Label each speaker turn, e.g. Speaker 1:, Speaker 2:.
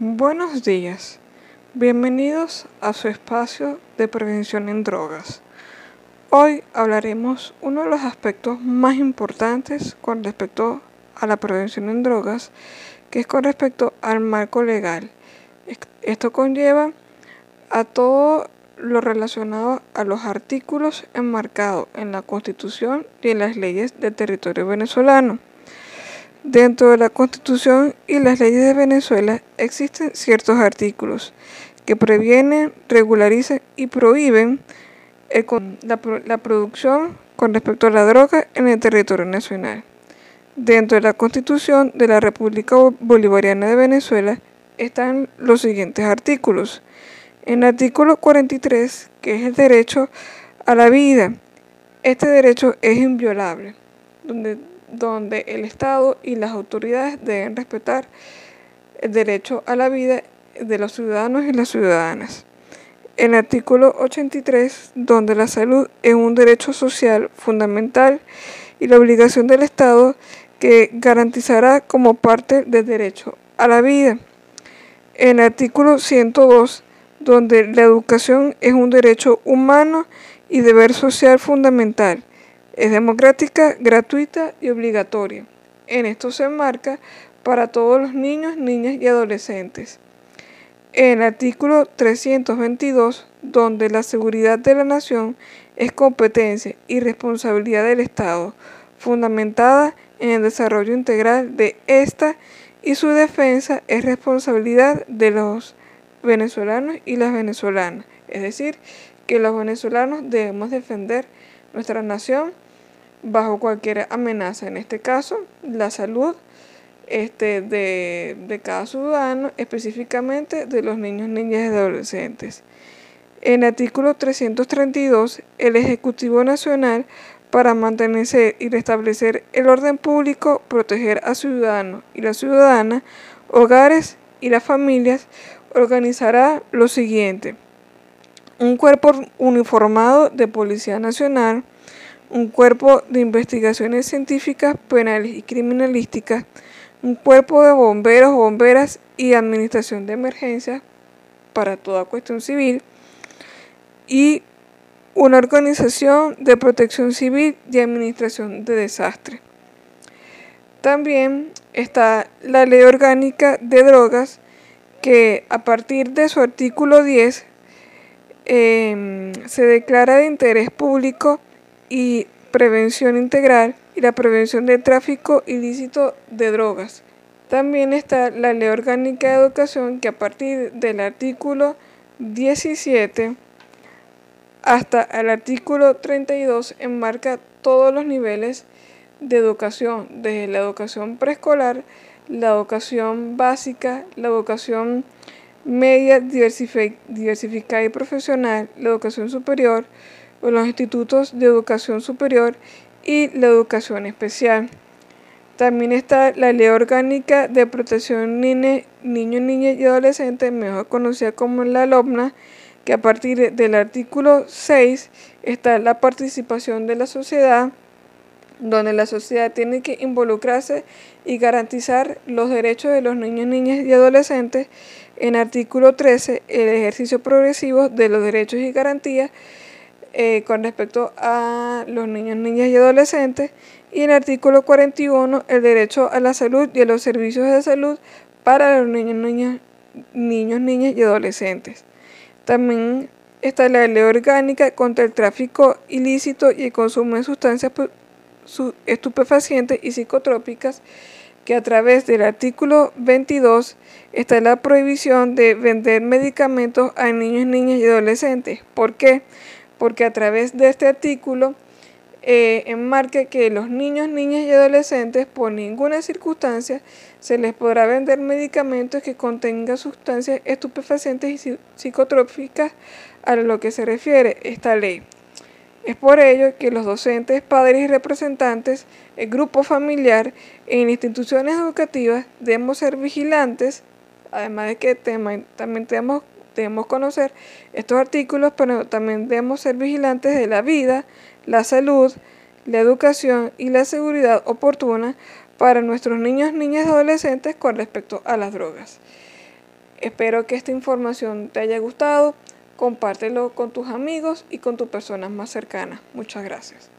Speaker 1: Buenos días, bienvenidos a su espacio de prevención en drogas. Hoy hablaremos uno de los aspectos más importantes con respecto a la prevención en drogas, que es con respecto al marco legal. Esto conlleva a todo lo relacionado a los artículos enmarcados en la Constitución y en las leyes del territorio venezolano. Dentro de la Constitución y las leyes de Venezuela existen ciertos artículos que previenen, regularizan y prohíben la, producción con respecto a la droga en el territorio nacional. Dentro de la Constitución de la República Bolivariana de Venezuela están los siguientes artículos. En el artículo 43, que es el derecho a la vida, este derecho es inviolable, donde donde el Estado y las autoridades deben respetar el derecho a la vida de los ciudadanos y las ciudadanas. El artículo 83, donde la salud es un derecho social fundamental y la obligación del Estado que garantizará como parte del derecho a la vida. El artículo 102, donde la educación es un derecho humano y deber social fundamental es democrática, gratuita y obligatoria. En esto se enmarca para todos los niños, niñas y adolescentes. En el artículo 322, donde la seguridad de la nación es competencia y responsabilidad del Estado, fundamentada en el desarrollo integral de esta y su defensa es responsabilidad de los venezolanos y las venezolanas. Es decir, que los venezolanos debemos defender nuestra nación bajo cualquier amenaza, en este caso la salud este, de, de cada ciudadano, específicamente de los niños, niñas y adolescentes. En el artículo 332, el Ejecutivo Nacional, para mantenerse y restablecer el orden público, proteger a ciudadanos y la ciudadana, hogares y las familias, organizará lo siguiente. Un cuerpo uniformado de Policía Nacional, un cuerpo de investigaciones científicas, penales y criminalísticas, un cuerpo de bomberos, bomberas y administración de emergencias para toda cuestión civil y una organización de protección civil y administración de desastre. También está la ley orgánica de drogas que a partir de su artículo 10 em, se declara de interés público y prevención integral y la prevención del tráfico ilícito de drogas. También está la Ley Orgánica de Educación que a partir del artículo 17 hasta el artículo 32 enmarca todos los niveles de educación, desde la educación preescolar, la educación básica, la educación media diversificada y profesional, la educación superior, los institutos de educación superior y la educación especial. También está la Ley Orgánica de Protección Niños, Niñas y Adolescentes, mejor conocida como la LOMNA, que a partir del artículo 6 está la participación de la sociedad, donde la sociedad tiene que involucrarse y garantizar los derechos de los niños, niñas y adolescentes. En artículo 13, el ejercicio progresivo de los derechos y garantías eh, con respecto a los niños, niñas y adolescentes. Y en artículo 41, el derecho a la salud y a los servicios de salud para los niños, niñas, niños, niñas y adolescentes. También está la ley orgánica contra el tráfico ilícito y el consumo de sustancias estupefacientes y psicotrópicas, que a través del artículo 22 está la prohibición de vender medicamentos a niños, niñas y adolescentes. ¿Por qué? porque a través de este artículo eh, enmarca que los niños, niñas y adolescentes por ninguna circunstancia se les podrá vender medicamentos que contengan sustancias estupefacientes y psicotrópicas a lo que se refiere esta ley. Es por ello que los docentes, padres y representantes, el grupo familiar en instituciones educativas debemos ser vigilantes, además de que también tenemos debemos conocer estos artículos, pero también debemos ser vigilantes de la vida, la salud, la educación y la seguridad oportuna para nuestros niños, niñas y adolescentes con respecto a las drogas. Espero que esta información te haya gustado. Compártelo con tus amigos y con tus personas más cercanas. Muchas gracias.